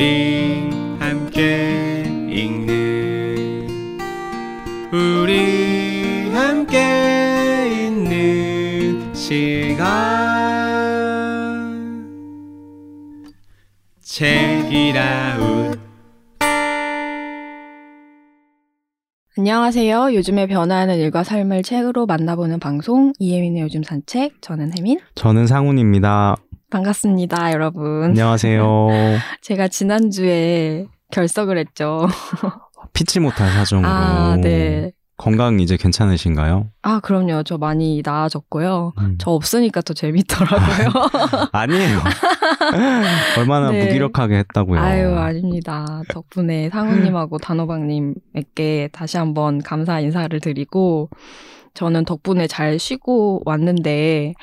우리 함께 읽는 우리 함께 있는 시간 책이라웃 안녕하세요. 요즘에 변화하는 일과 삶을 책으로 만나보는 방송 이혜민의 요즘 산책. 저는 혜민. 저는 상훈입니다. 반갑습니다, 여러분. 안녕하세요. 제가 지난주에 결석을 했죠. 피치 못할 사정으로. 아, 네. 건강 이제 괜찮으신가요? 아, 그럼요. 저 많이 나아졌고요. 음. 저 없으니까 더 재밌더라고요. 아니에요. 얼마나 네. 무기력하게 했다고요. 아유, 아닙니다. 덕분에 상우님하고 단호박님에게 다시 한번 감사 인사를 드리고, 저는 덕분에 잘 쉬고 왔는데,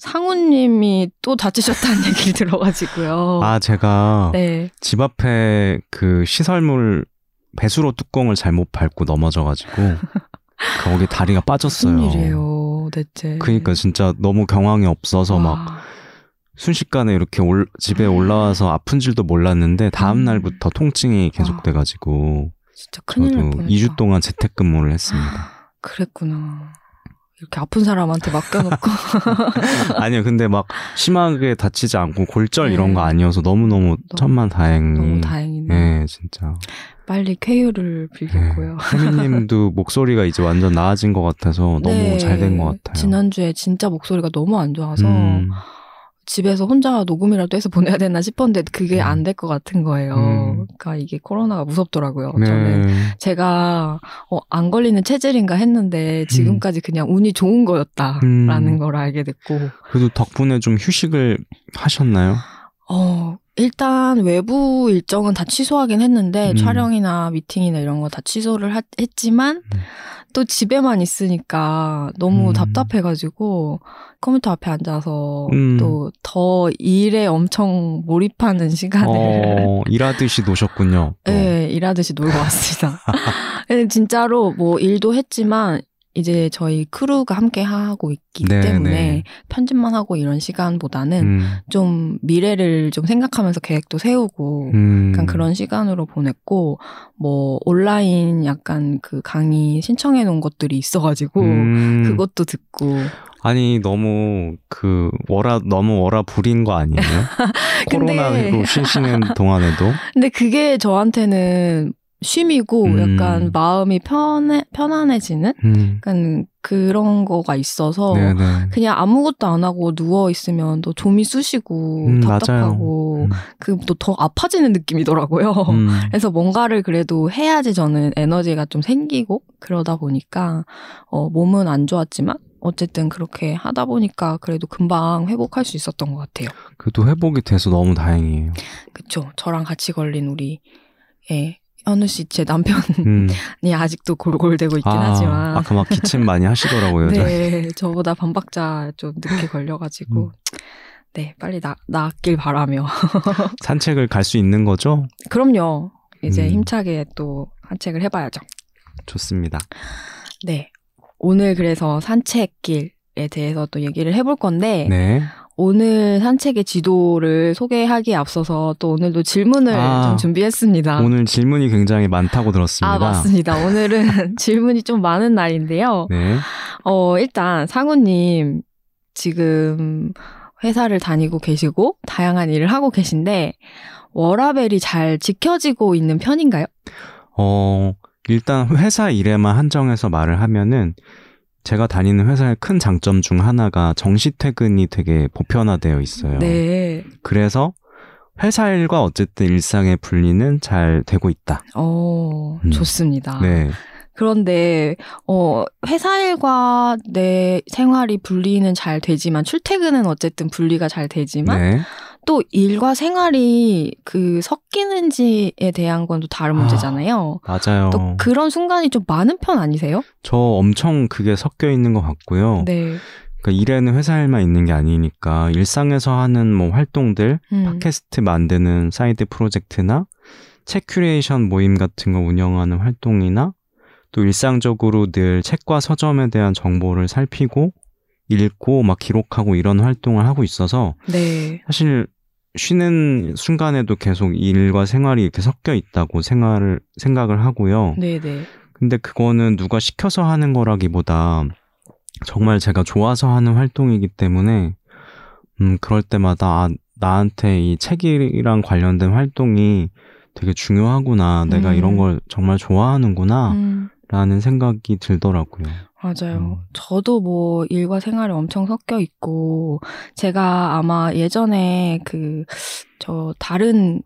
상우님이 또 다치셨다는 얘기를 들어가지고요. 아, 제가 네. 집 앞에 그 시설물 배수로 뚜껑을 잘못 밟고 넘어져가지고 거기 다리가 빠졌어요. 무슨 일이에요, 대체. 그니까 진짜 너무 경황이 없어서 막 와, 순식간에 이렇게 올- 집에 올라와서 아픈 줄도 몰랐는데 다음 음. 날부터 통증이 계속돼가지고 진짜 큰일 날 저도 뻔했다. 2주 동안 재택근무를 했습니다. 그랬구나. 이렇게 아픈 사람한테 맡겨놓고. 아니요, 근데 막 심하게 다치지 않고 골절 네. 이런 거 아니어서 너무너무 천만 다행히. 너무 다행이네. 네, 진짜. 빨리 쾌유를 빌겠고요. 혜민님도 목소리가 이제 완전 나아진 것 같아서 너무 네, 잘된 것 같아요. 지난주에 진짜 목소리가 너무 안 좋아서 음, 집에서 혼자 녹음이라도 해서 보내야 되나 싶었는데 그게 음. 안될 것 같은 거예요. 음. 그러니까 이게 코로나가 무섭더라고요. 네. 저는 제가 어, 안 걸리는 체질인가 했는데 지금까지 그냥 운이 좋은 거였다라는 음. 걸 알게 됐고 그래도 덕분에 좀 휴식을 하셨나요? 어, 일단 외부 일정은 다 취소하긴 했는데 음. 촬영이나 미팅이나 이런 거 다 취소를 하- 했지만 음. 또 집에만 있으니까 너무 음. 답답해가지고 컴퓨터 앞에 앉아서 음. 또더 일에 엄청 몰입하는 시간을 어, 일하듯이 노셨군요. 또. 네, 일하듯이 놀고 왔습니다. 근데 진짜로 뭐 일도 했지만 이제 저희 crew가 함께 하고 있기 네, 때문에 네. 편집만 하고 이런 시간보다는 음, 좀 미래를 좀 생각하면서 계획도 세우고 음. 약간 그런 시간으로 보냈고 뭐 온라인 약간 그 강의 신청해 놓은 것들이 있어가지고 음. 그것도 듣고 아니 너무 그 워라블 너무 워라블인 거 아니에요? 근데- 코로나로 쉬시는 동안에도 근데 그게 저한테는 쉼이고 음. 약간 마음이 편해 편안해지는 음. 약간 그런 거가 있어서 네네. 그냥 아무것도 안 하고 누워 있으면 또 좀이 쑤시고 음, 답답하고 음. 그또 더 아파지는 느낌이더라고요. 음. 그래서 뭔가를 그래도 해야지 저는 에너지가 좀 생기고 그러다 보니까 어, 몸은 안 좋았지만 어쨌든 그렇게 하다 보니까 그래도 금방 회복할 수 있었던 것 같아요. 그래도 회복이 돼서 너무 다행이에요. 그쵸? 저랑 같이 걸린 우리 예, 현우 씨 제 남편이 음. 아직도 골골대고 있긴 아, 하지만 아까 막 기침 많이 하시더라고요. 저. 네, 저보다 반박자 좀 늦게 걸려가지고 음. 네, 빨리 나, 낫길 바라며 산책을 갈 수 있는 거죠? 그럼요. 이제 음. 힘차게 또 산책을 해봐야죠. 좋습니다. 네. 오늘 그래서 산책길에 대해서 또 얘기를 해볼 건데, 네. 오늘 산책의 지도를 소개하기에 앞서서 또 오늘도 질문을 아, 좀 준비했습니다. 오늘 질문이 굉장히 많다고 들었습니다. 아, 맞습니다. 오늘은 질문이 좀 많은 날인데요. 네. 어, 일단 상우님 지금 회사를 다니고 계시고 다양한 일을 하고 계신데 워라벨이 잘 지켜지고 있는 편인가요? 어, 일단 회사 일에만 한정해서 말을 하면은 제가 다니는 회사의 큰 장점 중 하나가 정시 퇴근이 되게 보편화되어 있어요. 네. 그래서 회사 일과 어쨌든 일상의 분리는 잘 되고 있다. 어, 음. 좋습니다. 네. 그런데 어 회사 일과 내 생활이 분리는 잘 되지만 출퇴근은 어쨌든 분리가 잘 되지만 네. 또 일과 생활이 그 섞이는지에 대한 건 또 다른 아. 문제잖아요. 맞아요. 또 그런 순간이 좀 많은 편 아니세요? 저 엄청 그게 섞여 있는 것 같고요. 네. 그러니까 일에는 회사 일만 있는 게 아니니까 일상에서 하는 뭐 활동들, 음. 팟캐스트 만드는 사이드 프로젝트나 책 큐레이션 모임 같은 거 운영하는 활동이나 또 일상적으로 늘 책과 서점에 대한 정보를 살피고 읽고 막 기록하고 이런 활동을 하고 있어서 네. 사실 쉬는 순간에도 계속 일과 생활이 이렇게 섞여 있다고 생활을 생각을 하고요. 네네. 근데 그거는 누가 시켜서 하는 거라기보다 정말 제가 좋아서 하는 활동이기 때문에 음 그럴 때마다 아, 나한테 이 책이랑 관련된 활동이 되게 중요하구나. 내가 음. 이런 걸 정말 좋아하는구나. 음, 라는 생각이 들더라고요. 맞아요. 음. 저도 뭐 일과 생활이 엄청 섞여 있고, 제가 아마 예전에 그, 저 다른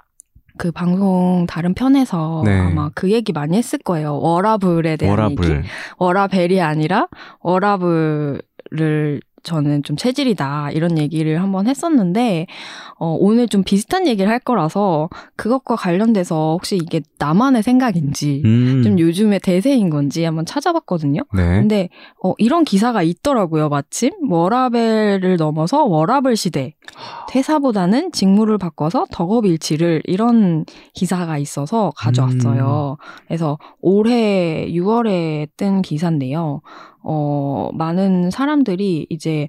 그 방송 다른 편에서 네. 아마 그 얘기 많이 했을 거예요. 워라블에 대한 얘기. 워라블. 워라벨이 아니라 워라블을 저는 좀 체질이다 이런 얘기를 한번 했었는데 어, 오늘 좀 비슷한 얘기를 할 거라서 그것과 관련돼서 혹시 이게 나만의 생각인지 음. 좀 요즘에 대세인 건지 한번 찾아봤거든요. 네. 근데 어, 이런 기사가 있더라고요. 마침 워라밸을 넘어서 워라블 시대 퇴사보다는 직무를 바꿔서 덕업일치를 이런 기사가 있어서 가져왔어요. 그래서 올해 6월에 뜬 기사인데요. 어, 많은 사람들이 이제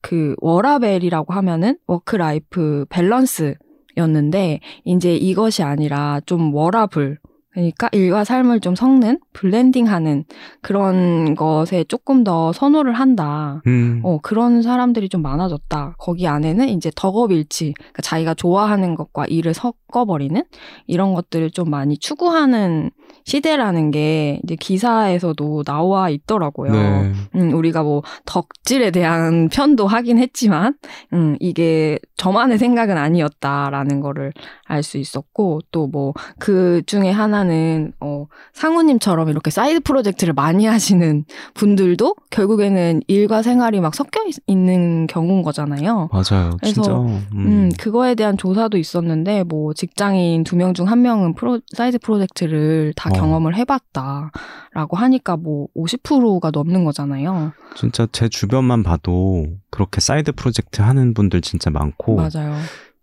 그 워라밸이라고 하면은 work-life balance였는데 이제 이것이 아니라 좀 워라블 그러니까 일과 삶을 좀 섞는 블렌딩하는 그런 것에 조금 더 선호를 한다. 음. 어, 그런 사람들이 좀 많아졌다. 거기 안에는 이제 덕업일치, 그러니까 자기가 좋아하는 것과 일을 섞어버리는 이런 것들을 좀 많이 추구하는 시대라는 게 이제 기사에서도 나와 있더라고요. 네. 음, 우리가 뭐 덕질에 대한 편도 하긴 했지만, 음, 이게 저만의 생각은 아니었다라는 거를 알 수 있었고, 또 뭐 그 중에 하나는, 어, 상우님처럼 이렇게 사이드 프로젝트를 많이 하시는 분들도 결국에는 일과 생활이 막 섞여 있- 있는 경우인 거잖아요. 맞아요. 그래서, 진짜. 음. 음, 그거에 대한 조사도 있었는데, 뭐, 직장인 두 명 중 한 명은 프로, 사이드 프로젝트를 다 어. 경험을 해봤다라고 하니까 뭐, 50%가 넘는 거잖아요. 진짜 제 주변만 봐도 그렇게 사이드 프로젝트 하는 분들 진짜 많고 맞아요.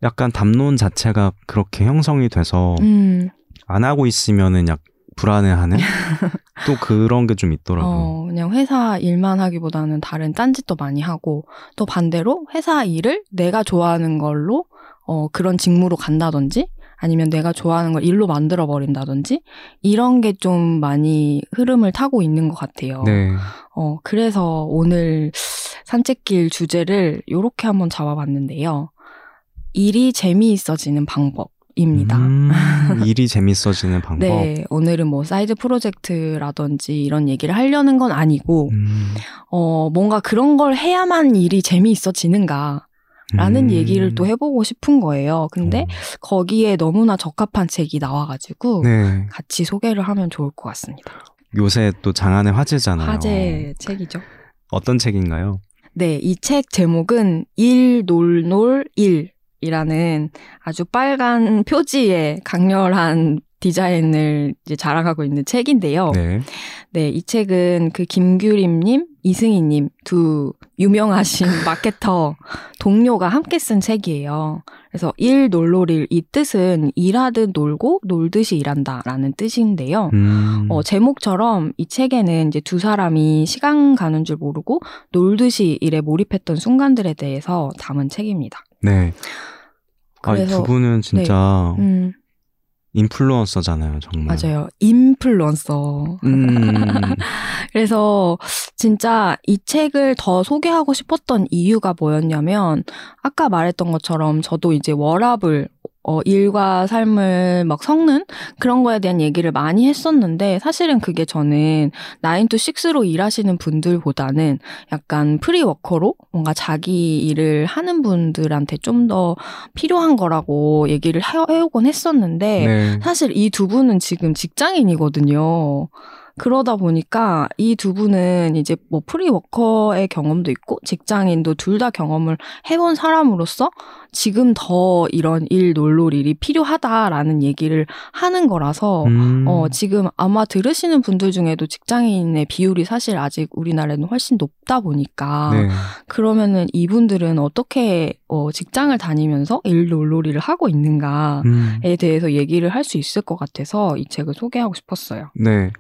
약간 담론 자체가 그렇게 형성이 돼서 음, 안 하고 있으면은 약 불안해하는 또 그런 게 좀 있더라고요. 어, 그냥 회사 일만 하기보다는 다른 딴짓도 많이 하고, 또 반대로 회사 일을 내가 좋아하는 걸로, 어, 그런 직무로 간다든지, 아니면 내가 좋아하는 걸 일로 만들어 버린다든지, 이런 게 좀 많이 흐름을 타고 있는 것 같아요. 네. 어, 그래서 오늘 산책길 주제를 요렇게 한번 잡아봤는데요. 일이 재미있어지는 방법 입니다. 음, 일이 재밌어지는 방법. 네, 오늘은 뭐 사이드 프로젝트라든지 이런 얘기를 하려는 건 아니고, 음, 어, 뭔가 그런 걸 해야만 일이 재미있어지는가. 라는 음. 얘기를 또 해보고 싶은 거예요. 근데 어, 거기에 너무나 적합한 책이 나와가지고 네. 같이 소개를 하면 좋을 것 같습니다. 요새 또 장안의 화제잖아요. 화제 책이죠. 어떤 책인가요? 네, 이 책 제목은 일놀놀 일 이라는 아주 빨간 표지에 강렬한 디자인을 이제 자랑하고 있는 책인데요. 네. 네, 이 책은 그 김규림님, 이승희님 두 유명하신 마케터 동료가 함께 쓴 책이에요. 그래서 일 놀놀일 이 뜻은 일하듯 놀고 놀듯이 일한다라는 뜻인데요. 음, 어, 제목처럼 이 책에는 이제 두 사람이 시간 가는 줄 모르고 놀듯이 일에 몰입했던 순간들에 대해서 담은 책입니다. 네. 아, 그래서- 두 분은 진짜 음, 인플루언서잖아요, 정말. 맞아요. 인플루언서. 음, 그래서 진짜 이 책을 더 소개하고 싶었던 이유가 뭐였냐면 아까 말했던 것처럼 저도 이제 워라블 어, 일과 삶을 막 섞는 그런 거에 대한 얘기를 많이 했었는데 사실은 그게 저는 9to6로 일하시는 분들보다는 약간 free worker로 뭔가 자기 일을 하는 분들한테 좀 더 필요한 거라고 얘기를 해- 해오곤 했었는데 네. 사실 이 두 분은 지금 직장인이거든요. 그러다 보니까 이 두 분은 이제 뭐 free worker의 경험도 있고 직장인도 둘 다 경험을 해본 사람으로서 지금 더 이런 일놀놀일이 필요하다라는 얘기를 하는 거라서 음, 어, 지금 아마 들으시는 분들 중에도 직장인의 비율이 사실 아직 우리나라에는 훨씬 높다 보니까 네. 그러면은 이분들은 어떻게 어, 직장을 다니면서 일놀놀이를 하고 있는가에 음. 대해서 얘기를 할 수 있을 것 같아서 이 책을 소개하고 싶었어요. 네.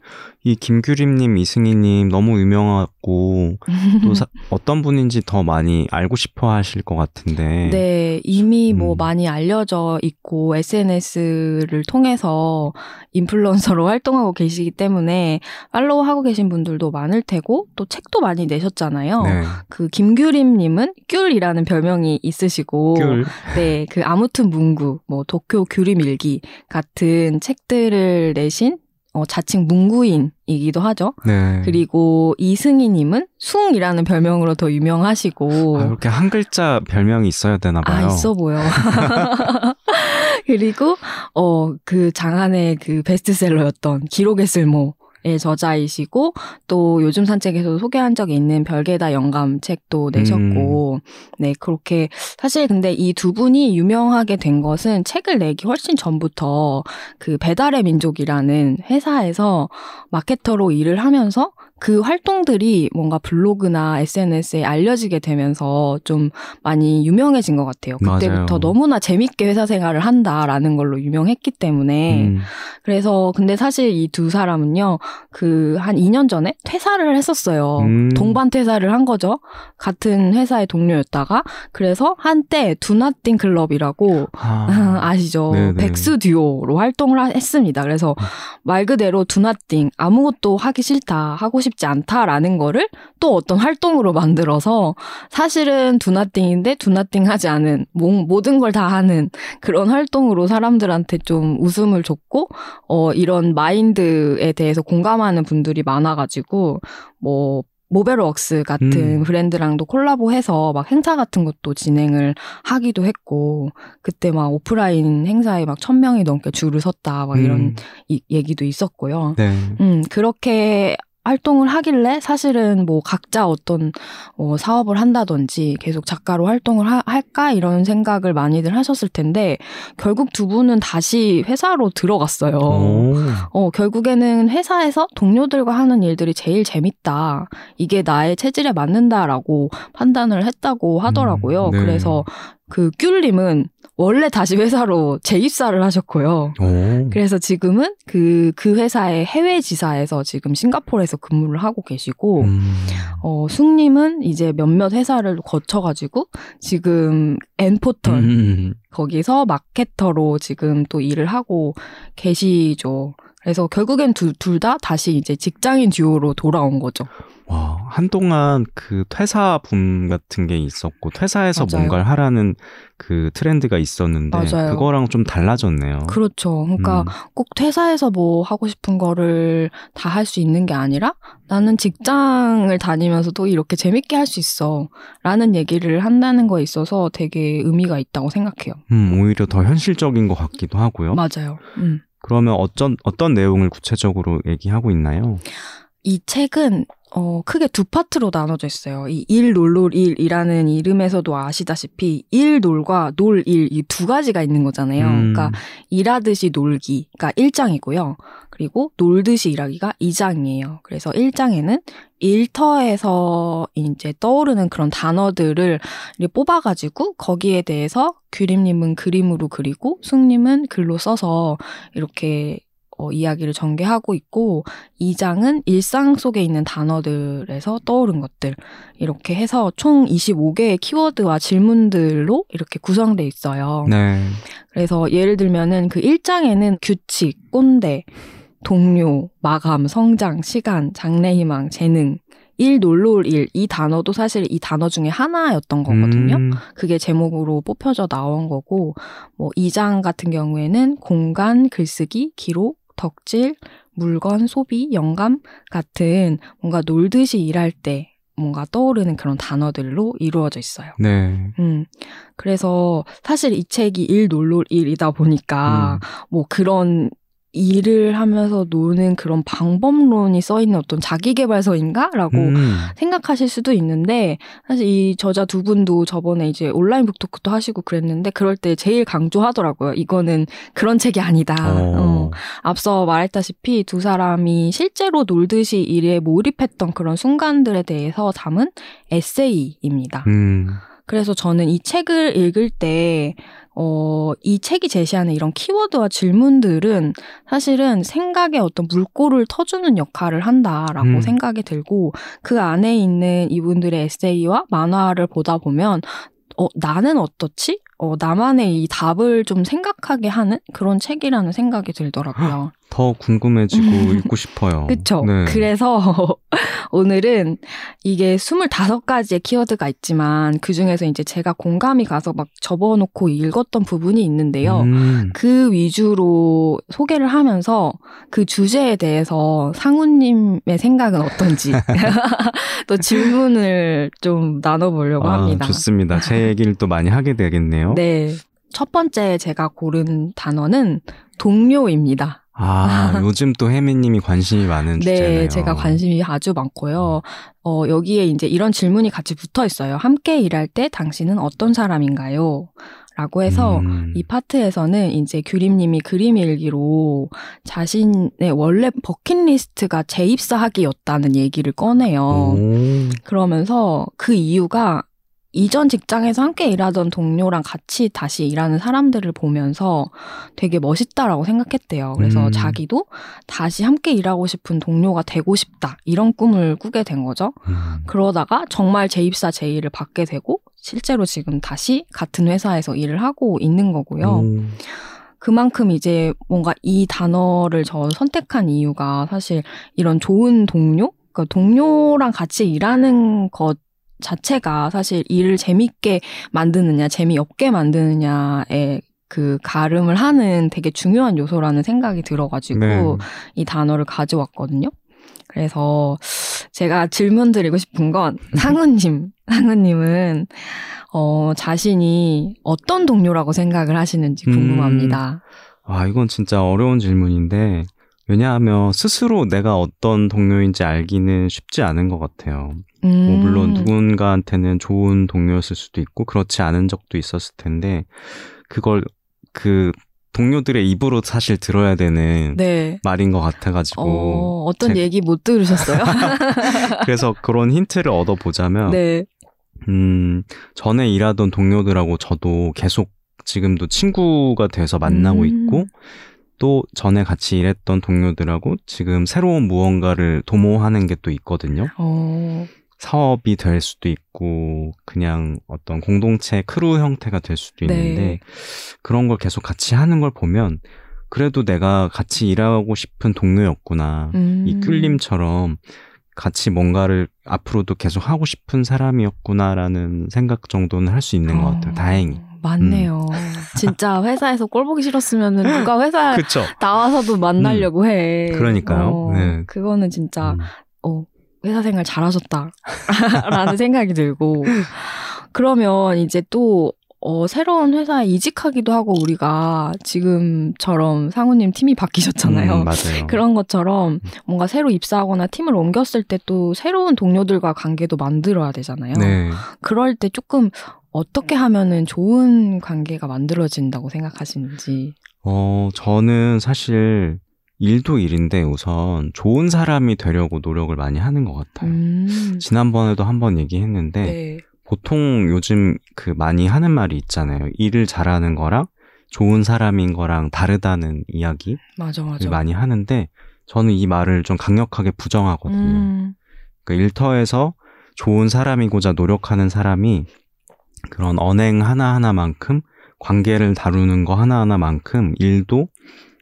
이 김규림님, 이승희님 너무 유명하고 또 사- 어떤 분인지 더 많이 알고 싶어 하실 것 같은데. 네, 이미 뭐 음. 많이 알려져 있고 SNS를 통해서 인플루언서로 활동하고 계시기 때문에 팔로우 하고 계신 분들도 많을 테고 또 책도 많이 내셨잖아요. 네. 그 김규림님은 귤이라는 별명이 있 으시고, 귤. 네, 그 아무튼 문구, 뭐 도쿄 일기 같은 책들을 내신 어, 자칭 문구인이기도 하죠. 네. 그리고 이승희님은 숭이라는 별명으로 더 유명하시고, 아, 이렇게 한 글자 별명이 있어야 되나 봐요. 아, 있어 보여. 그리고, 어, 그 장안의 그 베스트셀러였던 기록의 쓸모. 의 저자이시고 또 요즘 산책에서 소개한 적이 있는 별개다 영감 책도 내셨고 네 그렇게 사실 근데 이 두 분이 유명하게 된 것은 책을 내기 훨씬 전부터 그 배달의 민족이라는 회사에서 마케터로 일을 하면서 그 활동들이 뭔가 블로그나 SNS에 알려지게 되면서 좀 많이 유명해진 것 같아요. 그때부터 맞아요. 너무나 재밌게 회사 생활을 한다라는 걸로 유명했기 때문에 음. 그래서 근데 사실 이 두 사람은요 그 한 2년 전에 퇴사를 했었어요. 음. 동반 퇴사를 한 거죠. 같은 회사의 동료였다가 그래서 한때 두나띵 클럽이라고 아, 아시죠? 네네. 백수 듀오로 활동을 하- 했습니다. 그래서 말 그대로 두나띵 아무것도 하기 싫다 하고 싶지 않다라는 거를 또 어떤 활동으로 만들어서 사실은 두나띵인데 두나띵 하지 않은 모- 모든 걸 다 하는 그런 활동으로 사람들한테 좀 웃음을 줬고 어 이런 마인드에 대해서 공감하는 분들이 많아 가지고 뭐 모베르웍스 같은 음. 브랜드랑도 콜라보해서 막 행사 같은 것도 진행을 하기도 했고 그때 막 오프라인 행사에 막천 명이 넘게 줄을 섰다 막 이런 음. 이- 얘기도 있었고요. 네. 음 그렇게 활동을 하길래 사실은 뭐 각자 어떤 어, 사업을 한다든지 계속 작가로 활동을 하- 할까 이런 생각을 많이들 하셨을 텐데 결국 두 분은 다시 회사로 들어갔어요. 오. 어, 결국에는 회사에서 동료들과 하는 일들이 제일 재밌다. 이게 나의 체질에 맞는다라고 판단을 했다고 하더라고요. 음, 네. 그래서 그 귤님은 원래 다시 회사로 재입사를 하셨고요. 오. 그래서 지금은 그, 그 회사의 해외 지사에서 지금 싱가포르에서 근무를 하고 계시고, 음. 어, 숭님은 이제 몇몇 회사를 거쳐가지고, 지금 엔포털, 음. 거기서 마케터로 지금 또 일을 하고 계시죠. 그래서 결국엔 둘 다 다시 이제 직장인 듀오로 돌아온 거죠. 와, 한동안 그 퇴사 붐 같은 게 있었고, 퇴사해서 맞아요. 뭔가를 하라는 그 트렌드가 있었는데, 맞아요. 그거랑 좀 달라졌네요. 그렇죠. 그러니까 음. 꼭 퇴사해서 뭐 하고 싶은 거를 다 할 수 있는 게 아니라 나는 직장을 다니면서도 이렇게 재밌게 할 수 있어. 라는 얘기를 한다는 거에 있어서 되게 의미가 있다고 생각해요. 음, 오히려 더 현실적인 것 같기도 하고요. 맞아요. 음. 그러면 어떤, 어떤 내용을 구체적으로 얘기하고 있나요? 이 책은 어, 크게 두 파트로 나눠져 있어요. 이 일, 놀, 놀, 일이라는 이름에서도 아시다시피 일, 놀과 놀, 일 이 두 가지가 있는 거잖아요. 음. 그러니까 일하듯이 놀기가 1장이고요. 그리고 놀듯이 일하기가 2장이에요. 그래서 1장에는 일터에서 이제 떠오르는 그런 단어들을 뽑아가지고 거기에 대해서 규림님은 그림으로 그리고 숭님은 글로 써서 이렇게 어, 이야기를 전개하고 있고 2장은 일상 속에 있는 단어들에서 떠오른 것들 이렇게 해서 총 25개의 키워드와 질문들로 이렇게 구성돼 있어요. 네. 그래서 예를 들면은 그 1장에는 규칙, 꼰대, 동료, 마감, 성장, 시간, 장래희망, 재능, 일, 놀놀, 일. 이 단어도 사실 이 단어 중에 하나였던 거거든요. 음, 그게 제목으로 뽑혀져 나온 거고, 뭐, 2장 같은 경우에는 공간, 글쓰기, 기록, 덕질, 물건, 소비, 영감 같은 뭔가 놀듯이 일할 때 뭔가 떠오르는 그런 단어들로 이루어져 있어요. 네. 음. 그래서 사실 이 책이 일, 놀놀, 일이다 보니까 음. 뭐 그런 일을 하면서 노는 그런 방법론이 써 있는 어떤 자기개발서인가라고 음. 생각하실 수도 있는데 사실 이 저자 두 분도 저번에 이제 온라인 북토크도 하시고 그랬는데 그럴 때 제일 강조하더라고요. 이거는 그런 책이 아니다. 어. 어. 앞서 말했다시피 두 사람이 실제로 놀듯이 일에 몰입했던 그런 순간들에 대해서 담은 에세이입니다. 음. 그래서 저는 이 책을 읽을 때, 어, 이 책이 제시하는 이런 키워드와 질문들은 사실은 생각의 어떤 물꼬를 터주는 역할을 한다라고 음. 생각이 들고 그 안에 있는 이분들의 에세이와 만화를 보다 보면 어, 나는 어떻지? 어, 나만의 이 답을 좀 생각하게 하는 그런 책이라는 생각이 들더라고요. 더 궁금해지고 읽고 싶어요. 그쵸? 네. 그래서 오늘은 이게 25가지의 키워드가 있지만 그 중에서 이제 제가 공감이 가서 막 접어놓고 읽었던 부분이 있는데요. 음. 그 위주로 소개를 하면서 그 주제에 대해서 상우님의 생각은 어떤지 또 질문을 좀 나눠보려고 아, 합니다. 좋습니다. 제 얘기를 또 많이 하게 되겠네요. 네. 첫 번째 제가 고른 단어는 동료입니다. 아, 요즘 또 혜미님이 관심이 많은 주제네요. 네, 제가 관심이 아주 많고요. 어, 여기에 이제 이런 질문이 같이 붙어 있어요. 함께 일할 때 당신은 어떤 사람인가요? 라고 해서 음. 이 파트에서는 이제 규림님이 그림 일기로 자신의 원래 버킷리스트가 재입사하기였다는 얘기를 꺼내요. 오. 그러면서 그 이유가 이전 직장에서 함께 일하던 동료랑 같이 다시 일하는 사람들을 보면서 되게 멋있다라고 생각했대요. 그래서 음. 자기도 다시 함께 일하고 싶은 동료가 되고 싶다. 이런 꿈을 꾸게 된 거죠. 음. 그러다가 정말 재입사 제의를 받게 되고 실제로 지금 다시 같은 회사에서 일을 하고 있는 거고요. 오. 그만큼 이제 뭔가 이 단어를 저 선택한 이유가 사실 이런 좋은 동료? 그러니까 동료랑 같이 일하는 것 자체가 사실 일을 재밌게 만드느냐, 재미없게 만드느냐에 그 가름을 하는 되게 중요한 요소라는 생각이 들어가지고 네. 이 단어를 가져왔거든요. 그래서 제가 질문 드리고 싶은 건 상우님, 상우님은 어, 자신이 어떤 동료라고 생각을 하시는지 궁금합니다. 아, 이건 진짜 어려운 질문인데, 왜냐하면 스스로 내가 어떤 동료인지 알기는 쉽지 않은 것 같아요. 뭐 음. 물론 누군가한테는 좋은 동료였을 수도 있고, 그렇지 않은 적도 있었을 텐데, 그걸 그 동료들의 입으로 사실 들어야 되는 네. 말인 것 같아가지고, 어, 제- 얘기 못 들으셨어요? 그래서 그런 힌트를 얻어보자면, 네. 음, 전에 일하던 동료들하고 저도 계속 지금도 친구가 돼서 만나고 음. 있고, 또 전에 같이 일했던 동료들하고 지금 새로운 무언가를 도모하는 게 또 있거든요. 어, 사업이 될 수도 있고, 그냥 어떤 공동체 크루 형태가 될 수도 있는데, 네. 그런 걸 계속 같이 하는 걸 보면, 그래도 내가 같이 일하고 싶은 동료였구나. 음. 이 꿀님처럼 같이 뭔가를 앞으로도 계속 하고 싶은 사람이었구나라는 생각 정도는 할 수 있는 것 같아요. 어, 다행히. 맞네요. 진짜 회사에서 꼴 보기 싫었으면 누가 회사? 나와서도 만나려고 해. 그러니까요. 어, 네. 그거는 진짜 음. 어, 회사 생활 잘하셨다. 라는 생각이 들고. 그러면 이제 또, 어, 새로운 회사에 이직하기도 하고 우리가 지금처럼 상우님 팀이 바뀌셨잖아요. 음, 맞아요. 그런 것처럼 뭔가 새로 입사하거나 팀을 옮겼을 때 또 새로운 동료들과 관계도 만들어야 되잖아요. 네. 그럴 때 조금 어떻게 하면은 좋은 관계가 만들어진다고 생각하시는지. 어, 저는 사실 일도 일인데 우선 좋은 사람이 되려고 노력을 많이 하는 것 같아요. 음. 지난번에도 한번 얘기했는데 네. 보통 요즘 그 많이 하는 말이 있잖아요. 일을 잘하는 거랑 좋은 사람인 거랑 다르다는 이야기를 맞아, 맞아. 많이 하는데 저는 이 말을 좀 강력하게 부정하거든요. 음. 그 일터에서 좋은 사람이고자 노력하는 사람이 그런 언행 하나하나만큼 관계를 다루는 거 하나하나만큼 일도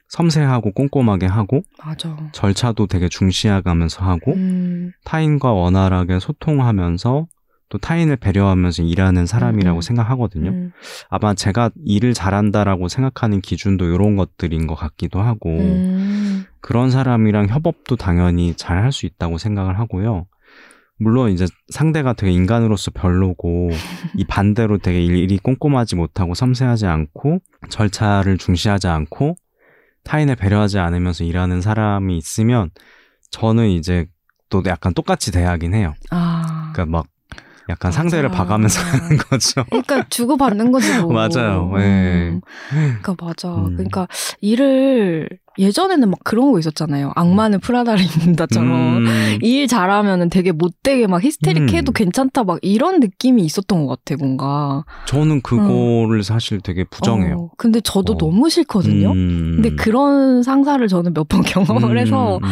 섬세하고 꼼꼼하게 하고 맞아. 절차도 되게 중시해가면서 하고 음. 타인과 원활하게 소통하면서 또 타인을 배려하면서 일하는 사람이라고 음. 생각하거든요. 음. 아마 제가 일을 잘한다라고 생각하는 기준도 이런 것들인 것 같기도 하고 음. 그런 사람이랑 협업도 당연히 잘 할 수 있다고 생각을 하고요. 물론 이제 상대가 되게 인간으로서 별로고 이 반대로 되게 일이 꼼꼼하지 못하고 섬세하지 않고 절차를 중시하지 않고 타인을 배려하지 않으면서 일하는 사람이 있으면 저는 이제 또 약간 똑같이 대하긴 해요. 아. 그러니까 막 약간 상대를 맞아. 봐가면서 하는 거죠. 그러니까 주고 받는 거지 뭐. 맞아요. 네. 음. 그러니까 맞아. 음. 그러니까 일을 예전에는 막 그런 거 있었잖아요. 악마는 프라다를 입는다처럼. 음, 일 잘하면은 되게 못되게 막 히스테릭해도 음. 괜찮다 막 이런 느낌이 있었던 것 같아 뭔가. 저는 그거를 사실 되게 부정해요. 어, 근데 저도 어. 너무 싫거든요. 음. 근데 그런 상사를 저는 몇 번 경험을 음, 해서 음.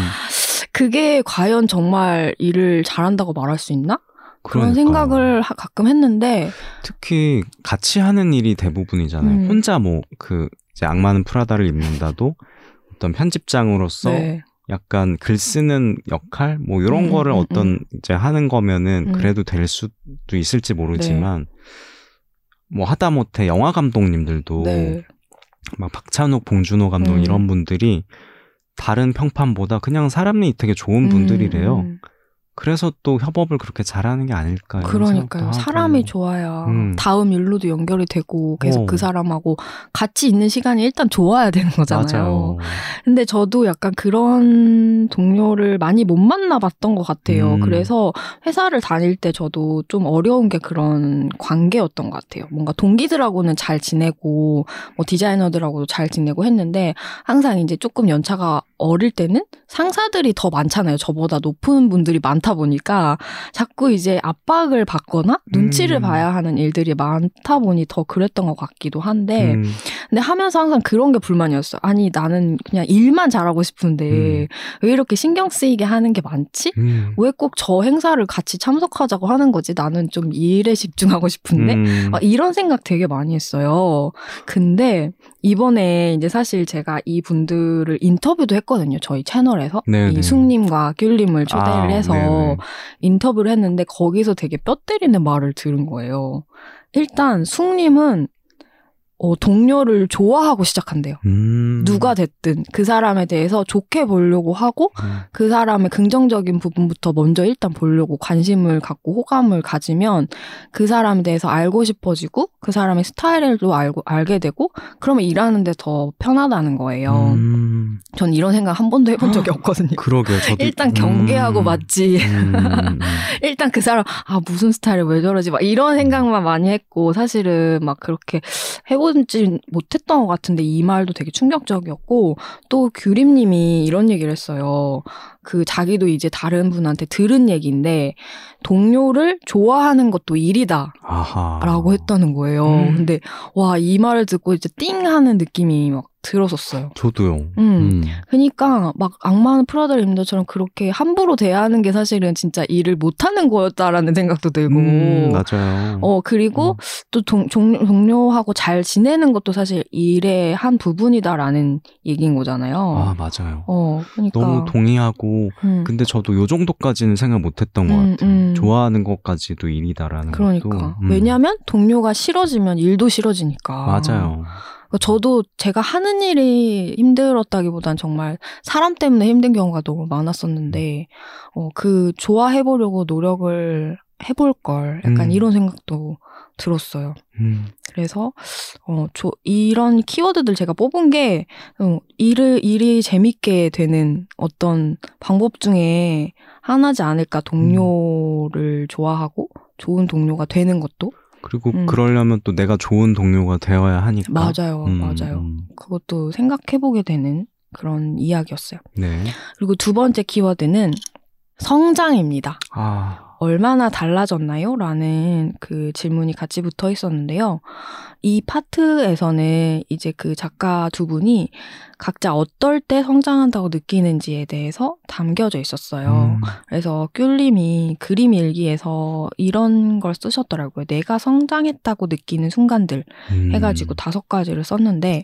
그게 과연 정말 일을 잘한다고 말할 수 있나? 그런 그러니까. 생각을 하- 가끔 했는데 특히 같이 하는 일이 대부분이잖아요. 음. 혼자 뭐 그 이제 악마는 프라다를 입는다도 어떤 편집장으로서 네. 약간 글 쓰는 역할 뭐 이런 음, 거를 음, 어떤 이제 하는 거면은 음. 그래도 될 수도 있을지 모르지만 네. 뭐 하다못해 영화 감독님들도 네. 막 박찬욱, 봉준호 감독 음. 이런 분들이 다른 평판보다 그냥 사람이 되게 좋은 분들이래요. 음, 그래서 또 협업을 그렇게 잘하는 게 아닐까. 그러니까요. 하고. 사람이 좋아야 음. 다음 일로도 연결이 되고 계속 어. 그 사람하고 같이 있는 시간이 일단 좋아야 되는 거잖아요. 맞아요. 근데 저도 약간 그런 동료를 많이 못 만나봤던 것 같아요. 음. 그래서 회사를 다닐 때 저도 좀 어려운 게 그런 관계였던 것 같아요. 뭔가 동기들하고는 잘 지내고 뭐 디자이너들하고도 잘 지내고 했는데 항상 이제 조금 연차가 어릴 때는 상사들이 더 많잖아요. 저보다 높은 분들이 많다 보니까 자꾸 이제 압박을 받거나 눈치를 음. 봐야 하는 일들이 많다 보니 더 그랬던 것 같기도 한데 음, 근데 하면서 항상 그런 게 불만이었어. 아니 나는 그냥 일만 잘하고 싶은데 음. 왜 이렇게 신경 쓰이게 하는 게 많지? 음. 왜꼭 저 행사를 같이 참석하자고 하는 거지? 나는 좀 일에 집중하고 싶은데 음. 막 이런 생각 되게 많이 했어요. 근데 이번에 이제 사실 제가 이 분들을 인터뷰도 했거든요. 저희 채널에서 네네. 이 숙님과 귤님을 초대를 아, 해서 네네. 인터뷰를 했는데 거기서 되게 뼈 때리는 말을 들은 거예요. 일단 숙님은 어, 동료를 좋아하고 시작한대요. 음. 누가 됐든 그 사람에 대해서 좋게 보려고 하고 음. 그 사람의 긍정적인 부분부터 먼저 일단 보려고 관심을 갖고 호감을 가지면 그 사람에 대해서 알고 싶어지고 그 사람의 스타일도 알고 알게 되고 그러면 일하는데 더 편하다는 거예요. 음. 전 이런 생각 한 번도 해본 적이 없거든요. 그러게요. 저도 일단 경계하고 음. 맞지. 음, 음, 일단 그 사람 아 무슨 스타일이 왜 저러지 막 이런 생각만 많이 했고 사실은 막 그렇게 해보 지 못했던 것 같은데 이 말도 되게 충격적이었고 또 규림님이 이런 얘기를 했어요. 그 자기도 이제 다른 분한테 들은 얘기인데 동료를 좋아하는 것도 일이다. 아하. 라고 했다는 거예요. 음. 근데 와 이 말을 듣고 이제 띵 하는 느낌이 막 들었었어요. 저도요. 음. 그러니까 막 악마는 프라다를 입는다처럼 그렇게 함부로 대하는 게 사실은 진짜 일을 못하는 거였다라는 생각도 들고 음, 맞아요. 어 그리고 음. 또 동, 종- 동료하고 잘 지내는 것도 사실 일의 한 부분이다라는 얘기인 거잖아요. 아, 맞아요. 어 그러니까 너무 동의하고 음, 근데 저도 요 정도까지는 생각 못 했던 것 음, 같아요. 음. 좋아하는 것까지도 일이다라는 그러니까 것도. 음. 왜냐하면 동료가 싫어지면 일도 싫어지니까 맞아요. 저도 제가 하는 일이 힘들었다기보단 정말 사람 때문에 힘든 경우가 너무 많았었는데, 어, 그, 좋아해보려고 노력을 해볼 걸, 약간 음. 이런 생각도 들었어요. 음. 그래서, 어, 저, 이런 키워드들 제가 뽑은 게, 어, 일을, 일이 재밌게 되는 어떤 방법 중에 하나지 않을까, 동료를 좋아하고, 좋은 동료가 되는 것도? 그리고 음. 그러려면 또 내가 좋은 동료가 되어야 하니까. 맞아요, 음, 맞아요. 음. 그것도 생각해보게 되는 그런 이야기였어요. 네. 그리고 두 번째 키워드는 성장입니다. 아, 얼마나 달라졌나요? 라는 그 질문이 같이 붙어 있었는데요. 이 파트에서는 이제 그 작가 두 분이 각자 어떨 때 성장한다고 느끼는지에 대해서 담겨져 있었어요. 음, 그래서 귤님이 그림 일기에서 이런 걸 쓰셨더라고요. 내가 성장했다고 느끼는 순간들. 음. 해가지고 다섯 가지를 썼는데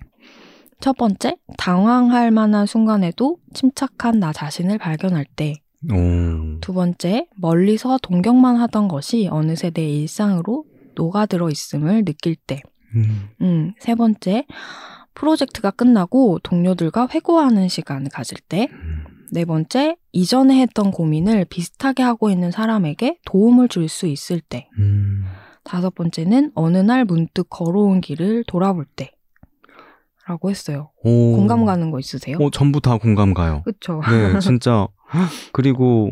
첫 번째 당황할 만한 순간에도 침착한 나 자신을 발견할 때 두 오. 번째 멀리서 동경만 하던 것이 어느새 내 일상으로 녹아들어 있음을 느낄 때 음, 음, 세 번째 프로젝트가 끝나고 동료들과 회고하는 시간을 가질 때 음. 네 번째 이전에 했던 고민을 비슷하게 하고 있는 사람에게 도움을 줄 수 있을 때 음. 다섯 번째는 어느 날 문득 걸어온 길을 돌아볼 때. 라고 했어요. 오. 공감 가는 거 있으세요? 어, 전부 다 공감 가요. 그쵸. 네, 진짜. 그리고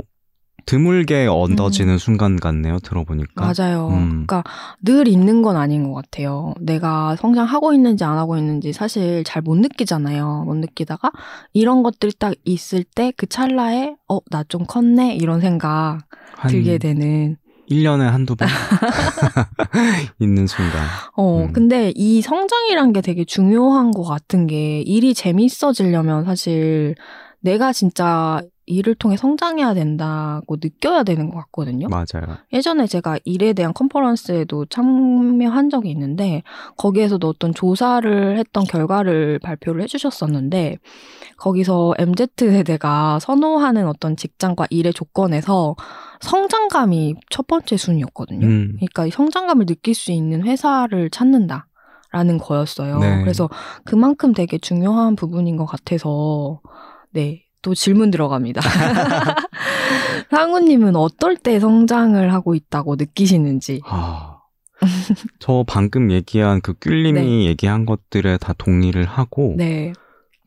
드물게 얻어지는 순간 같네요. 들어보니까. 맞아요. 음. 그러니까 늘 있는 건 아닌 것 같아요. 내가 성장하고 있는지 안 하고 있는지 사실 잘 못 느끼잖아요. 못 느끼다가 이런 것들이 딱 있을 때 그 찰나에 어, 나 좀 컸네 이런 생각 한 들게 되는 1년에 한두 번 있는 순간. 어, 음. 근데 이 성장이란 게 되게 중요한 것 같은 게 일이 재밌어지려면 사실 내가 진짜 일을 통해 성장해야 된다고 느껴야 되는 것 같거든요. 맞아요. 예전에 제가 일에 대한 컨퍼런스에도 참여한 적이 있는데 거기에서도 어떤 조사를 했던 결과를 발표를 해주셨었는데 거기서 MZ세대가 선호하는 어떤 직장과 일의 조건에서 성장감이 첫 번째 순위였거든요. 음. 그러니까 이 성장감을 느낄 수 있는 회사를 찾는다 라는 거였어요. 네. 그래서 그만큼 되게 중요한 부분인 것 같아서 네. 또 질문 들어갑니다. 상우님은 어떨 때 성장을 하고 있다고 느끼시는지. 아. 저 방금 얘기한 그 뀨님이 네. 얘기한 것들에 다 동의를 하고 네.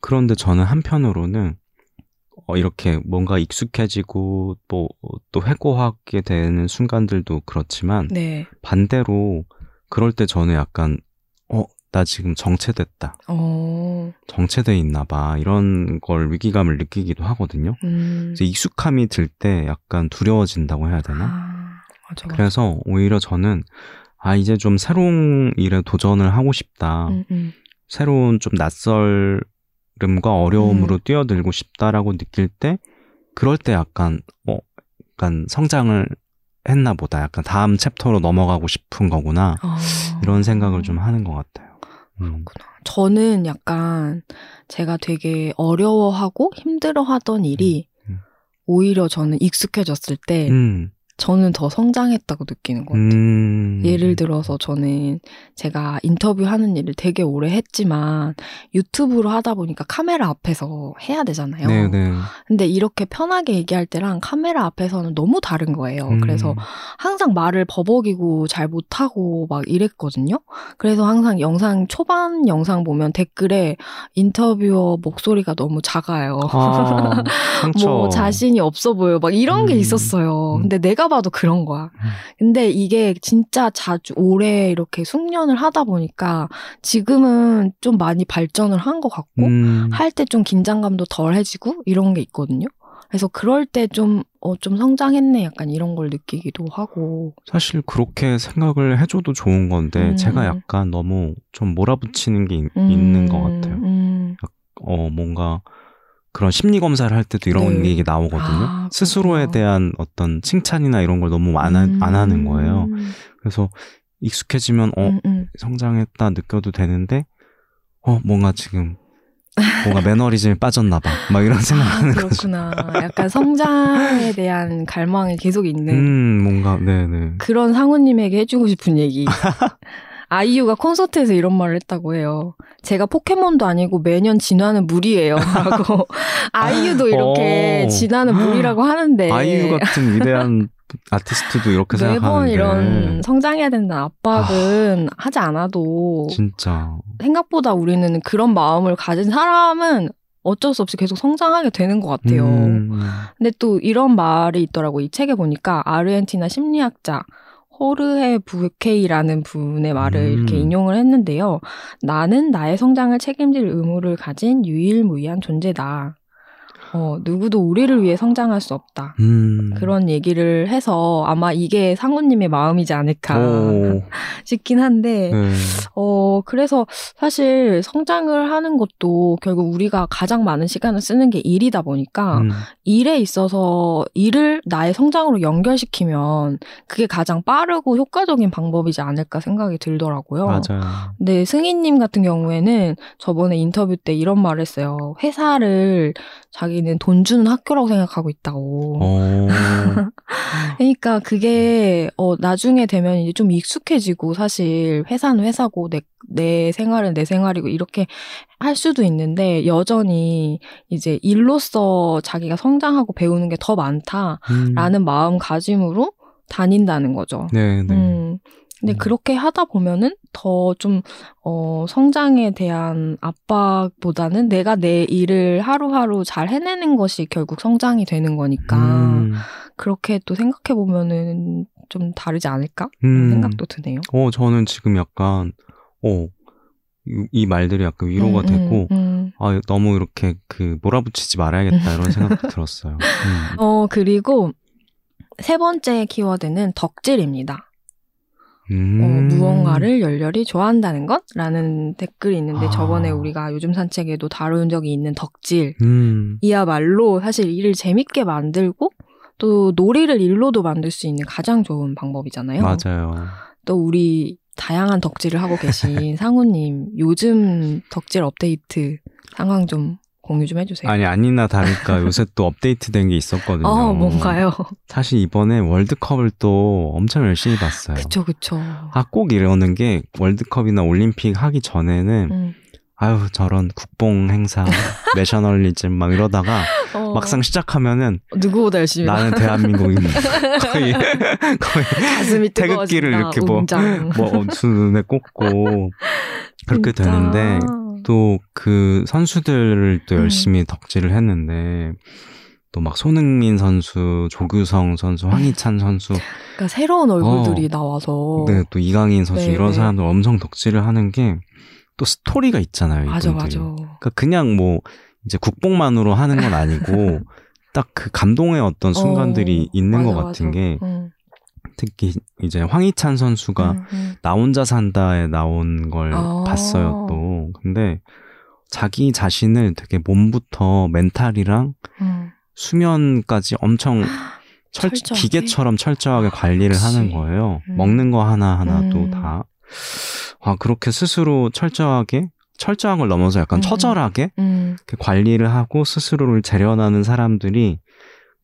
그런데 저는 한편으로는 어, 이렇게 뭔가 익숙해지고 또, 또 회고하게 되는 순간들도 그렇지만 네. 반대로 그럴 때 저는 약간 어, 나 지금 정체됐다. 어. 정체돼 있나 봐. 이런 걸 위기감을 느끼기도 하거든요. 음. 그래서 익숙함이 들 때 약간 두려워진다고 해야 되나? 아, 맞아, 맞아. 그래서 오히려 저는 아 이제 좀 새로운 일에 도전을 하고 싶다. 음, 음. 새로운 좀 낯설 음과 어려움으로 음. 뛰어들고 싶다라고 느낄 때 그럴 때 약간 어 약간 성장을 했나 보다. 약간 다음 챕터로 넘어가고 싶은 거구나. 아. 이런 생각을 좀 하는 것 같아요. 음. 저는 약간 제가 되게 어려워하고 힘들어하던 일이 음. 오히려 저는 익숙해졌을 때 음. 저는 더 성장했다고 느끼는 것 같아요. 음. 예를 들어서 저는 제가 인터뷰하는 일을 되게 오래 했지만 유튜브로 하다 보니까 카메라 앞에서 해야 되잖아요. 네네. 근데 이렇게 편하게 얘기할 때랑 카메라 앞에서는 너무 다른 거예요. 음. 그래서 항상 말을 버벅이고 잘 못하고 막 이랬거든요. 그래서 항상 영상, 초반 영상 보면 댓글에 인터뷰어 목소리가 너무 작아요. 아. 뭐 자신이 없어 보여. 막 이런 게 음. 있었어요. 음. 근데 내가 봐도 그런 거야. 근데 이게 진짜 자주 오래 이렇게 숙련을 하다 보니까 지금은 좀 많이 발전을 한 것 같고 음. 할때 좀 긴장감도 덜해지고 이런 게 있거든요. 그래서 그럴 때 좀, 어, 좀 성장했네. 약간 이런 걸 느끼기도 하고. 사실 그렇게 생각을 해줘도 좋은 건데 음. 제가 약간 너무 좀 몰아붙이는 게 있- 음, 있는 것 같아요. 음. 어 뭔가 그런 심리 검사를 할 때도 이런 네. 얘기 나오거든요. 아, 스스로에. 대한 어떤 칭찬이나 이런 걸 너무 안, 하, 안 하는 거예요. 음, 그래서 익숙해지면 어 음, 음. 성장했다 느껴도 되는데 어 뭔가 지금 뭔가 매너리즘에 빠졌나 봐. 막 이런 아, 생각하는 거죠. 그렇구나. 약간 성장에 대한 갈망이 계속 있는 음 뭔가 네네. 그런 상우님에게 해주고 싶은 얘기. 아이유가 콘서트에서 이런 말을 했다고 해요. 제가 포켓몬도 아니고 매년 진화는 물이에요. 라고. 아이유도 이렇게 오. 진화는 물이라고 하는데. 아이유 같은 위대한 아티스트도 이렇게 매번 생각하는데 이런 성장해야 된다는 압박은 하지 않아도 진짜 생각보다 우리는 그런 마음을 가진 사람은 어쩔 수 없이 계속 성장하게 되는 것 같아요. 음, 근데 또 이런 말이 있더라고. 이 책에 보니까 아르헨티나 심리학자 호르헤 부케이라는 분의 말을 음. 이렇게 인용을 했는데요. 나는 나의 성장을 책임질 의무를 가진 유일무이한 존재다. 어, 누구도 우리를 위해 성장할 수 없다. 음. 그런 얘기를 해서 아마 이게 상우님의 마음이지 않을까 오, 싶긴 한데, 네. 어, 그래서 사실 성장을 하는 것도 결국 우리가 가장 많은 시간을 쓰는 게 일이다 보니까 음, 일에 있어서 일을 나의 성장으로 연결시키면 그게 가장 빠르고 효과적인 방법이지 않을까 생각이 들더라고요. 맞아요. 근데 승희님 같은 경우에는 저번에 인터뷰 때 이런 말을 했어요. 회사를 자기 는 돈 주는 학교라고 생각하고 있다고. 어, 그러니까 그게 어 나중에 되면 이제 좀 익숙해지고 사실 회사는 회사고 내 내 생활은 내 생활이고 이렇게 할 수도 있는데 여전히 이제 일로서 자기가 성장하고 배우는 게 더 많다라는 음. 마음가짐으로 다닌다는 거죠. 네, 네. 음. 근데 음. 그렇게 하다 보면은 더 좀, 어, 성장에 대한 압박보다는 내가 내 일을 하루하루 잘 해내는 것이 결국 성장이 되는 거니까, 음. 그렇게 또 생각해 보면은 좀 다르지 않을까? 음. 생각도 드네요. 어, 저는 지금 약간, 어, 이, 이 말들이 약간 위로가 음, 되고, 음, 음. 아, 너무 이렇게 그 몰아붙이지 말아야겠다 이런 생각도 들었어요. 음. 어, 그리고 세 번째 키워드는 덕질입니다. 음. 어, 무언가를 열렬히 좋아한다는 것? 라는 댓글이 있는데 아. 저번에 우리가 요즘 산책에도 다룬 적이 있는 덕질. 음. 이야말로 사실 일을 재밌게 만들고 또 놀이를 일로도 만들 수 있는 가장 좋은 방법이잖아요. 맞아요. 또 우리 다양한 덕질을 하고 계신 상우님 요즘 덕질 업데이트 상황 좀 공유 좀 해주세요. 아니, 아니나 다를까 요새 또 업데이트된 게 있었거든요. 어, 뭔가요? 사실 이번에 월드컵을 또 엄청 열심히 봤어요. 그쵸, 그쵸. 아, 꼭 이러는 게 월드컵이나 올림픽 하기 전에는 음. 아유, 저런 국뽕 행사, 내셔널리즘 막 이러다가 어, 막상 시작하면은 누구보다 열심히 나는 대한민국인 거의 거의 가슴이 태극기를. 이렇게 뭐, 웅장. 뭐두 눈에 꽂고 그렇게 진짜. 되는데 또 그 선수들을 또 음. 열심히 덕질을 했는데 또 막 손흥민 선수, 조규성 선수, 황희찬 선수, 그러니까 새로운 얼굴들이 나와서 네, 또 이강인 선수 네, 이런 네. 사람들 엄청 덕질을 하는 게 또 스토리가 있잖아요. 맞아 이분들이. 맞아. 그러니까 그냥 뭐 이제 국뽕만으로 하는 건 아니고 딱 그 감동의 어떤 순간들이 어, 있는 맞아, 것 같은 맞아. 게 응. 특히 이제 황희찬 선수가 응, 응. 나 혼자 산다에 나온 걸 아. 봤어요 또. 근데 자기 자신을 되게 몸부터 멘탈이랑 응. 수면까지 엄청 철, 철저하게? 기계처럼 철저하게 관리를 하는 그치. 거예요. 음. 먹는 거 하나하나도 음. 다. 아, 그렇게 스스로 철저하게, 철저한 걸 넘어서 약간 음. 처절하게 응. 그 관리를 하고 스스로를 재련하는 사람들이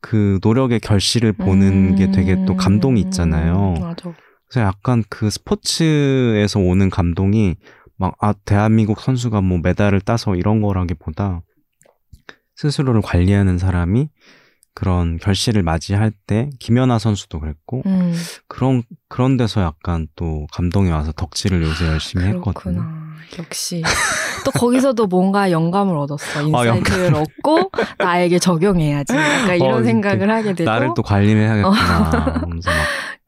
그 노력의 결실을 보는 게 되게 또 감동이 있잖아요. 음, 맞아. 그래서 약간 그 스포츠에서 오는 감동이 막, 아, 대한민국 선수가 뭐 메달을 따서 이런 거라기보다 스스로를 관리하는 사람이 그런 결실을 맞이할 때 김연아 선수도 그랬고 응. 그런 그런 데서 약간 또 감동이 와서 덕질을 요새 열심히 했거든요. 역시 또 거기서도 뭔가 영감을 얻었어. 아, insight를 얻고 나에게 적용해야지. 약간 이런 어, 생각을 하게 되고. 나를 또 관리를 해야겠구나. 하면서 막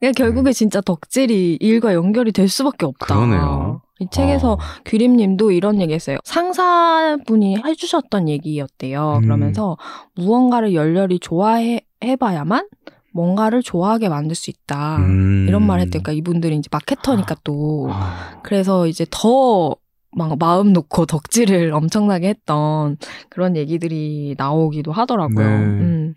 그냥 결국에 진짜 덕질이 일과 연결이 될 수밖에 없다. 그러네요. 이 책에서 어, 규림님도 이런 얘기했어요. 상사분이 해주셨던 얘기였대요. 음. 그러면서 무언가를 열렬히 좋아해 해봐야만 뭔가를 좋아하게 만들 수 있다. 음. 이런 말 했대요. 그러니까 이분들이 이제 마케터니까 또 아, 그래서 이제 더 막 마음 놓고 덕질을 엄청나게 했던 그런 얘기들이 나오기도 하더라고요. 네. 음.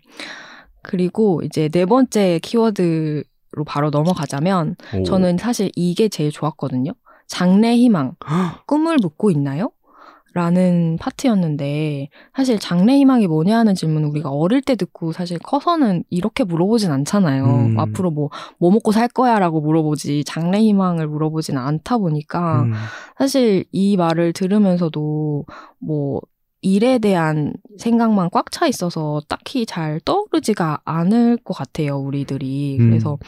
그리고 이제 네 번째 키워드 로 바로 넘어가자면 오. 저는 사실 이게 제일 좋았거든요. 장래 희망, 꿈을 묻고 있나요? 라는 파트였는데 사실 장래 희망이 뭐냐 하는 질문 우리가 어릴 때 듣고 사실 커서는 이렇게 물어보진 않잖아요. 음. 앞으로 뭐뭐 먹고 살 거야라고 물어보지 장래 희망을 물어보진 않다 보니까 음. 사실 이 말을 들으면서도 뭐 일에 대한 생각만 꽉 차 있어서 딱히 잘 떠오르지가 않을 것 같아요, 우리들이. 음. 그래서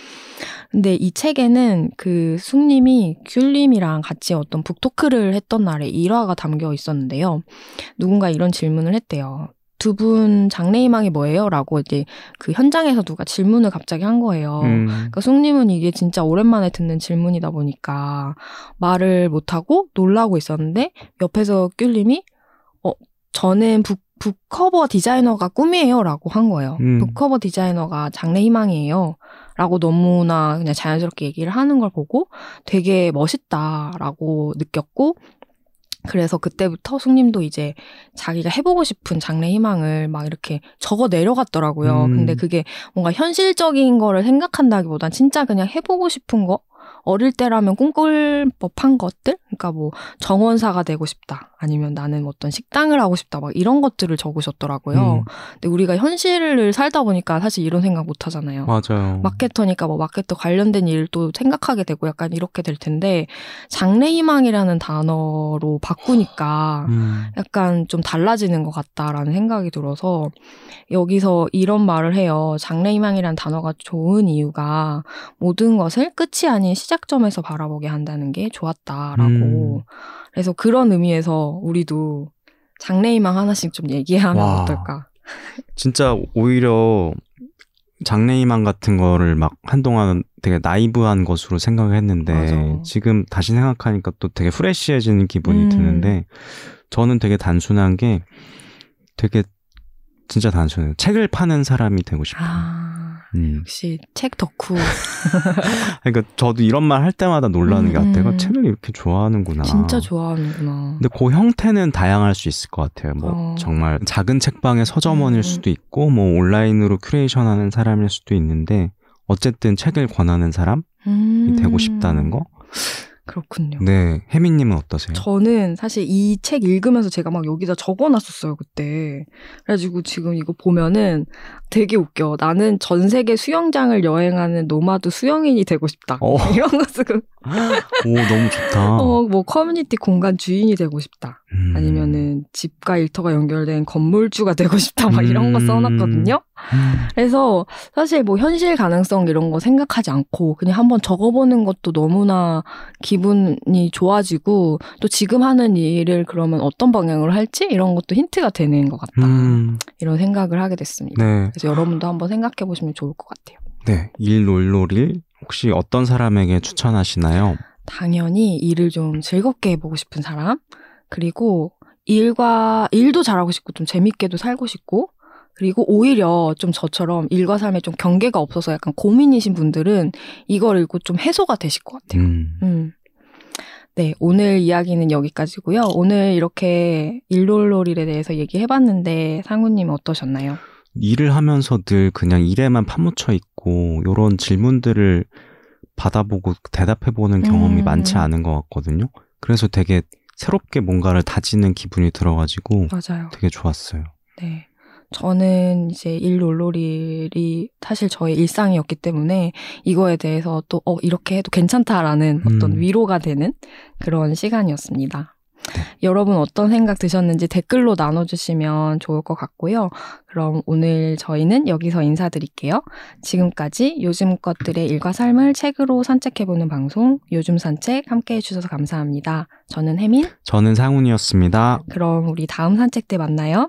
근데 이 책에는 그 숙님이 귤님이랑 같이 어떤 북토크를 했던 날에 일화가 담겨 있었는데요. 누군가 이런 질문을 했대요. 두 분 장래희망이 뭐예요? 라고 이제 그 현장에서 누가 질문을 갑자기 한 거예요. 음. 그러니까 숙님은 이게 진짜 오랜만에 듣는 질문이다 보니까 말을 못하고 놀라고 있었는데 옆에서 귤님이 어 저는 북, 북커버 디자이너가 꿈이에요 라고 한 거예요. 음. 북커버 디자이너가 장래 희망이에요. 라고 너무나 그냥 자연스럽게 얘기를 하는 걸 보고 되게 멋있다라고 느꼈고 그래서 그때부터 숙님도 이제 자기가 해보고 싶은 장래 희망을 막 이렇게 적어 내려갔더라고요. 음. 근데 그게 뭔가 현실적인 거를 생각한다기보단 진짜 그냥 해보고 싶은 거, 어릴 때라면 꿈꿀 법한 것들? 그러니까 뭐 정원사가 되고 싶다. 아니면 나는 어떤 식당을 하고 싶다. 막 이런 것들을 적으셨더라고요. 음, 근데 우리가 현실을 살다 보니까 사실 이런 생각 못 하잖아요. 맞아요. 마케터니까 뭐 마케터 관련된 일도 생각하게 되고 약간 이렇게 될 텐데 장래희망이라는 단어로 바꾸니까 음, 약간 좀 달라지는 것 같다라는 생각이 들어서 여기서 이런 말을 해요. 장래희망이라는 단어가 좋은 이유가 모든 것을 끝이 아닌 시작점에서 바라보게 한다는 게 좋았다라고. 음. 그래서 그런 의미에서 우리도 장래희망 하나씩 좀 얘기하면 와. 어떨까? 진짜 오히려 장래희망 같은 거를 막 한동안 되게 나이브한 것으로 생각을 했는데 맞아. 지금 다시 생각하니까 또 되게 프레시해지는 기분이 음. 드는데 저는 되게 단순한 게 되게 진짜 단순해요. 책을 파는 사람이 되고 싶어요. 아, 음. 역시 책 덕후. 그러니까 저도 이런 말 할 때마다 놀라는 게 음, 같아요. 음. 책을 이렇게 좋아하는구나. 진짜 좋아하는구나. 근데 그 형태는 다양할 수 있을 것 같아요. 뭐 어. 정말 작은 책방의 서점원일 음, 음. 수도 있고 뭐 온라인으로 큐레이션하는 사람일 수도 있는데 어쨌든 책을 권하는 사람이 음. 되고 싶다는 거. 그렇군요. 네, 혜민님은 어떠세요? 저는 사실 이 책 읽으면서 제가 막 여기다 적어 놨었어요, 그때. 그래가지고 지금 이거 보면은 되게 웃겨. 나는 전 세계 수영장을 여행하는 nomad 수영인이 되고 싶다. 어. 이런 거 쓰고, 오 너무 좋다. 어, 뭐 커뮤니티 공간 주인이 되고 싶다. 음. 아니면은 집과 일터가 연결된 건물주가 되고 싶다. 막 이런 거 음. 써놨거든요. 음. 그래서 사실 뭐 현실 가능성 이런 거 생각하지 않고 그냥 한번 적어보는 것도 너무나 기분이 좋아지고 또 지금 하는 일을 그러면 어떤 방향으로 할지 이런 것도 힌트가 되는 것 같다. 음. 이런 생각을 하게 됐습니다. 네, 그래서 여러분도 한번 생각해 보시면 좋을 것 같아요. 네, 일놀놀일 혹시 어떤 사람에게 추천하시나요? 당연히 일을 좀 즐겁게 해보고 싶은 사람, 그리고 일과, 일도 잘하고 싶고 좀 재밌게도 살고 싶고, 그리고 오히려 좀 저처럼 일과 삶에 좀 경계가 없어서 약간 고민이신 분들은 이걸 읽고 좀 해소가 되실 것 같아요. 음. 음. 네, 오늘 이야기는 여기까지고요. 오늘 이렇게 일롤롤일에 대해서 얘기해봤는데 상우님 어떠셨나요? 일을 하면서 늘 그냥 일에만 파묻혀 있고 이런 질문들을 받아보고 대답해보는 경험이 음. 많지 않은 것 같거든요. 그래서 되게 새롭게 뭔가를 다지는 기분이 들어가지고 맞아요. 되게 좋았어요. 네. 저는 이제 일롤롤일이 사실 저의 일상이었기 때문에 이거에 대해서 또, 어, 이렇게 해도 괜찮다라는 어떤 음. 위로가 되는 그런 시간이었습니다. 여러분 어떤 생각 드셨는지 댓글로 나눠주시면 좋을 것 같고요. 그럼 오늘 저희는 여기서 인사드릴게요. 지금까지 요즘 것들의 일과 삶을 책으로 산책해보는 방송 요즘 산책 함께 해주셔서 감사합니다. 저는 혜민. 저는 상훈이었습니다. 그럼 우리 다음 산책 때 만나요.